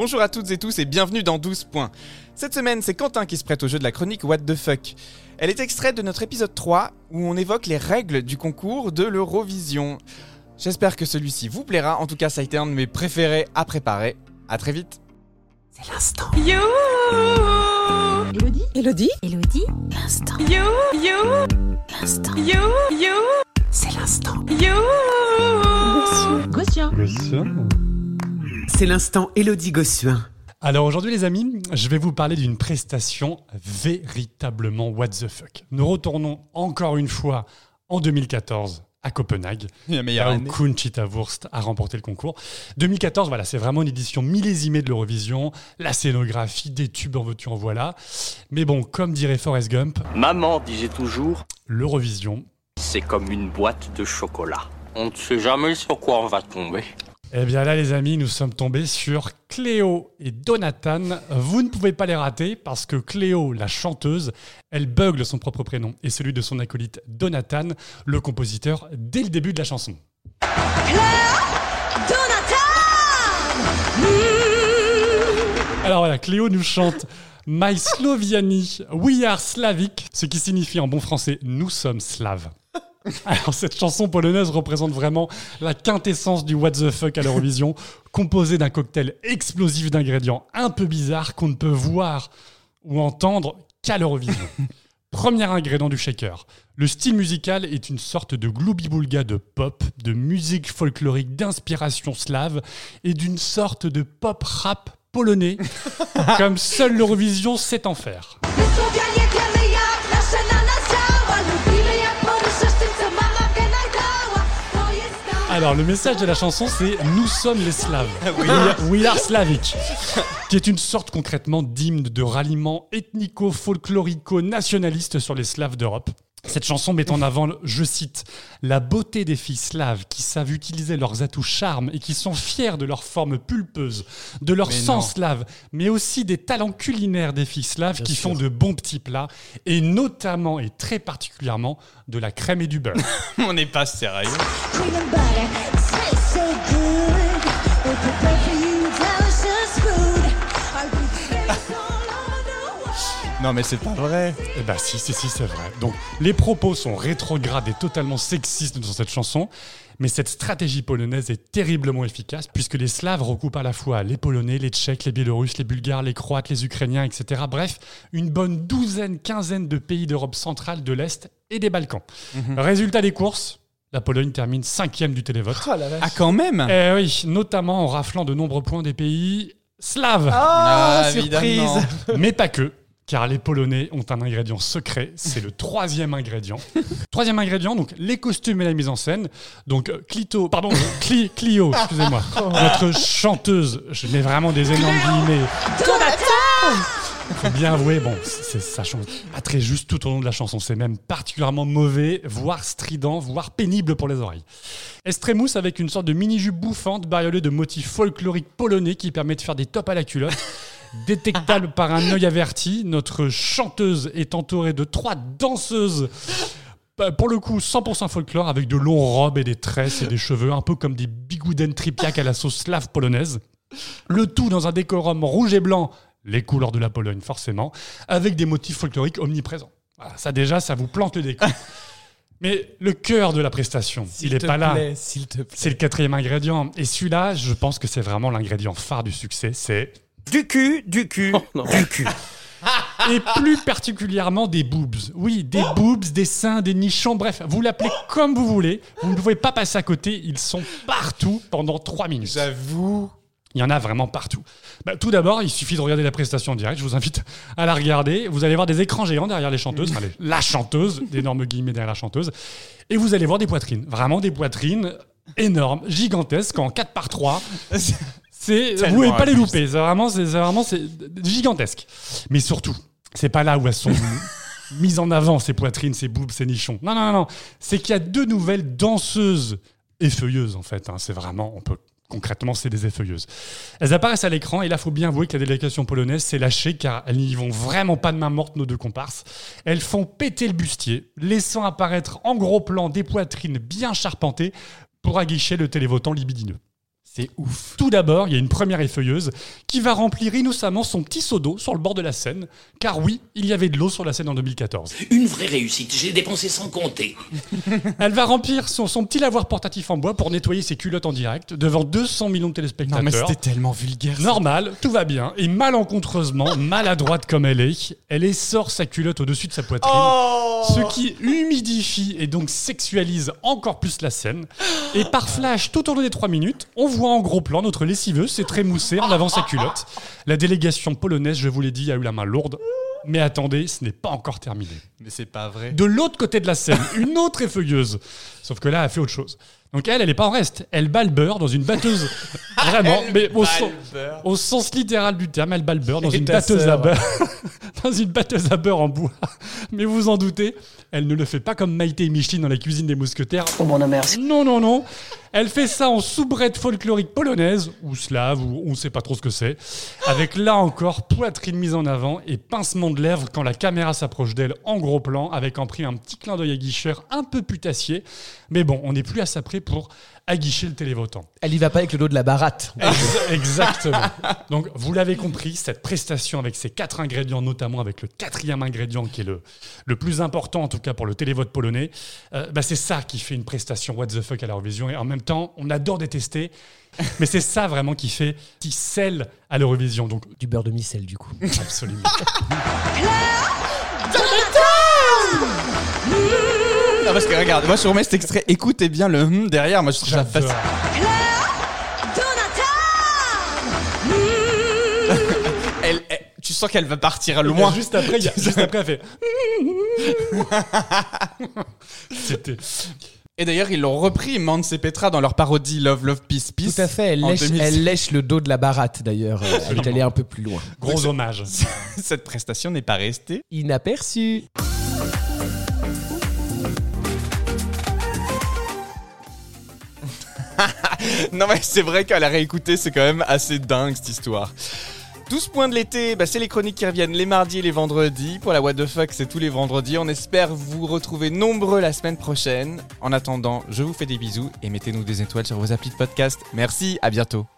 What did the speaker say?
Bonjour à toutes et tous et bienvenue dans 12 points. Cette semaine, c'est Quentin qui se prête au jeu de la chronique What the fuck. Elle est extraite de notre épisode 3 où on évoque les règles du concours de l'Eurovision. J'espère que celui-ci vous plaira, en tout cas ça a été un de mes préférés à préparer. A très vite. C'est l'instant. You Elodie Elodie Elodie L'instant. You You L'instant. You You C'est l'instant. You Gossuin. C'est l'instant Elodie Gossuin. Alors aujourd'hui les amis, je vais vous parler d'une prestation véritablement what the fuck. Nous retournons encore une fois en 2014 à Copenhague. La meilleure Là où année. Kunchita Wurst a remporté le concours. 2014, voilà, c'est vraiment une édition millésimée de l'Eurovision. La scénographie, des tubes en veux-tu en voilà. Mais bon, comme dirait Forrest Gump, Maman disait toujours, l'Eurovision, c'est comme une boîte de chocolat. On ne sait jamais sur quoi on va tomber. Eh bien là les amis, nous sommes tombés sur Cléo et Donatan. Vous ne pouvez pas les rater parce que Cléo, la chanteuse, elle bugle son propre prénom et celui de son acolyte Donatan, le compositeur, dès le début de la chanson. Alors voilà, Cléo nous chante My Sloviani, We Are Slavic, ce qui signifie en bon français Nous sommes slaves. Alors cette chanson polonaise représente vraiment la quintessence du what the fuck à l'Eurovision, composée d'un cocktail explosif d'ingrédients un peu bizarres qu'on ne peut voir ou entendre qu'à l'Eurovision. Premier ingrédient du shaker. Le style musical est une sorte de gloubi-boulga de pop, de musique folklorique d'inspiration slave et d'une sorte de pop rap polonais, comme seule l'Eurovision sait en faire. Alors, le message de la chanson, c'est Nous sommes les Slaves. We are- We are Slavic. Qui est une sorte concrètement d'hymne de ralliement ethnico-folklorico-nationaliste sur les Slaves d'Europe. Cette chanson met en avant, je cite, la beauté des filles slaves qui savent utiliser leurs atouts charmes et qui sont fiers de leur forme pulpeuse, de leur Mais sang non. slave, mais aussi des talents culinaires des filles slaves qui font de bons petits plats et notamment et très particulièrement de la crème et du beurre. On n'est pas sérieux. Non mais c'est pas vrai. Eh ben si, si, si, c'est vrai. Donc les propos sont rétrogrades et totalement sexistes dans cette chanson, mais cette stratégie polonaise est terriblement efficace puisque les Slaves recoupent à la fois les Polonais, les Tchèques, les Biélorusses, les Bulgares, les Croates, les Ukrainiens, etc. Bref, une bonne douzaine, quinzaine de pays d'Europe centrale, de l'Est et des Balkans. Résultat des courses, la Pologne termine cinquième du télévote. Ah quand même Eh oui, notamment en raflant de nombreux points des pays slaves. Ah, surprise. évidemment. Mais pas que, car les Polonais ont un ingrédient secret, c'est le troisième ingrédient. troisième ingrédient, donc les costumes et la mise en scène. Donc euh, Clito, pardon, Cli- Clio, excusez-moi, notre chanteuse, je mets vraiment des énormes guillemets. Faut bien avouer, bon, c'est, ça chante pas très juste tout au long de la chanson. C'est même particulièrement mauvais, voire strident, voire pénible pour les oreilles. Estremousse avec une sorte de mini-jupe bouffante bariolée de motifs folkloriques polonais qui permet de faire des tops à la culotte. Détectable par un œil averti, notre chanteuse est entourée de trois danseuses. bah, Pour le coup, 100% folklore avec de longues robes et des tresses et des cheveux, un peu comme des bigouden tripiaques à la sauce slave polonaise. Le tout dans un décorum rouge et blanc, les couleurs de la Pologne forcément, avec des motifs folkloriques omniprésents. Voilà, ça déjà, ça vous plante le décor. Mais le cœur de la prestation, il n'est pas là. S'il te plaît. C'est le quatrième ingrédient. Et celui-là, je pense que c'est vraiment l'ingrédient phare du succès. C'est Du cul, du cul, du cul. et plus particulièrement des boobs. Oui, des boobs, des seins, des nichons, bref, vous l'appelez comme vous voulez. Vous ne pouvez pas passer à côté. Ils sont partout pendant trois minutes. J'avoue. Il y en a vraiment partout. Bah, tout d'abord, il suffit de regarder la prestation en direct. Je vous invite à la regarder. Vous allez voir des écrans géants derrière les chanteuses, enfin, les- la chanteuse, d'énormes guillemets derrière la chanteuse. Et vous allez voir des poitrines. Vraiment des poitrines énormes, gigantesques, en 4 par 3 C'est, vous pouvez pas les louper. C'est vraiment, c'est, c'est vraiment c'est gigantesque. Mais surtout, c'est pas là où elles sont mises en avant, ces poitrines, ces boobs, ces nichons. Non, non, non, non. C'est qu'il y a deux nouvelles danseuses effeuilleuses, en fait. hein. C'est vraiment, on peut concrètement, c'est des effeuilleuses. Elles apparaissent à l'écran et là, faut bien avouer que la délégation polonaise s'est lâchée car elles n'y vont vraiment pas de main morte, nos deux comparses. Elles font péter le bustier, laissant apparaître en gros plan des poitrines bien charpentées pour aguicher le télévotant libidineux. C'est ouf. Tout d'abord, il y a une première effeuilleuse qui va remplir innocemment son petit seau d'eau sur le bord de la Seine. Car oui, il y avait de l'eau sur la Seine en 2014. Une vraie réussite, j'ai dépensé sans compter. Elle va remplir son, son petit lavoir portatif en bois pour nettoyer ses culottes en direct devant 200 millions de Non téléspectateurs. mais c'était tellement vulgaire. ça. Normal, tout va bien. Et malencontreusement, maladroite comme elle est, elle essore sa culotte au-dessus de sa poitrine. Oh Ce qui humidifie et donc sexualise encore plus la scène. Et par flash, tout au long des 3 minutes, on voit en gros plan notre lessiveuse s'est trémoussée en avant sa culotte. La délégation polonaise, je vous l'ai dit, a eu la main lourde. Mais attendez, ce n'est pas encore terminé. Mais c'est pas vrai. De l'autre côté de la scène, une autre effeuilleuse. Sauf que là, elle fait autre chose. Donc elle, elle est pas en reste. Elle bat le beurre dans une batteuse. Vraiment, mais au, sens- au sens littéral du terme, elle bat le beurre dans Et une batteuse sœur. à beurre. dans une batteuse à beurre en bois. Mais vous vous en doutez, elle ne le fait pas comme Maïté et Micheline dans la cuisine des mousquetaires. Oh mon merci. Non, non, non. Elle fait ça en soubrette folklorique polonaise, ou slave, ou on ne sait pas trop ce que c'est. Avec là encore poitrine mise en avant et pincement de lèvres quand la caméra s'approche d'elle en gros plan, avec en prix un petit clin d'œil aguicheur un peu putassier. Mais bon, on n'est plus à ça pour aguicher le télévotant. Elle y va pas avec le dos de la baratte. Ex- Exactement. Donc, vous l'avez compris, cette prestation avec ces quatre ingrédients, notamment avec le quatrième ingrédient qui est le, le plus important, en tout cas pour le télévote polonais, euh, bah, c'est ça qui fait une prestation what the fuck à l'Eurovision. Et en même temps, on adore détester, mais c'est ça vraiment qui fait, qui scelle à l'Eurovision. Donc, Du beurre de micelle, du coup. absolument. Parce que regarde, moi je vous remets cet extrait, écoutez bien le hum derrière, moi je trouve ça. Elle, elle- tu sens qu'elle va partir loin. Juste après, il y a- juste après, elle fait. C'était. Et d'ailleurs, ils l'ont repris, Mans et Petra, dans leur parodie Love, Love, Peace, Peace. Tout à fait. Elle lèche, 2006. elle lèche le dos de la baratte, d'ailleurs. Euh, Elle est allée un peu plus loin. Gros hommage. Cette prestation n'est pas restée. Inaperçu. Non mais c'est vrai qu'à la réécouter, c'est quand même assez dingue cette histoire. 12 points de l'été, bah, c'est les chroniques qui reviennent les mardis et les vendredis. Pour la What the Fuck, c'est tous les vendredis. On espère vous retrouver nombreux la semaine prochaine. En attendant, je vous fais des bisous et mettez-nous des étoiles sur vos applis de podcast. Merci, à bientôt.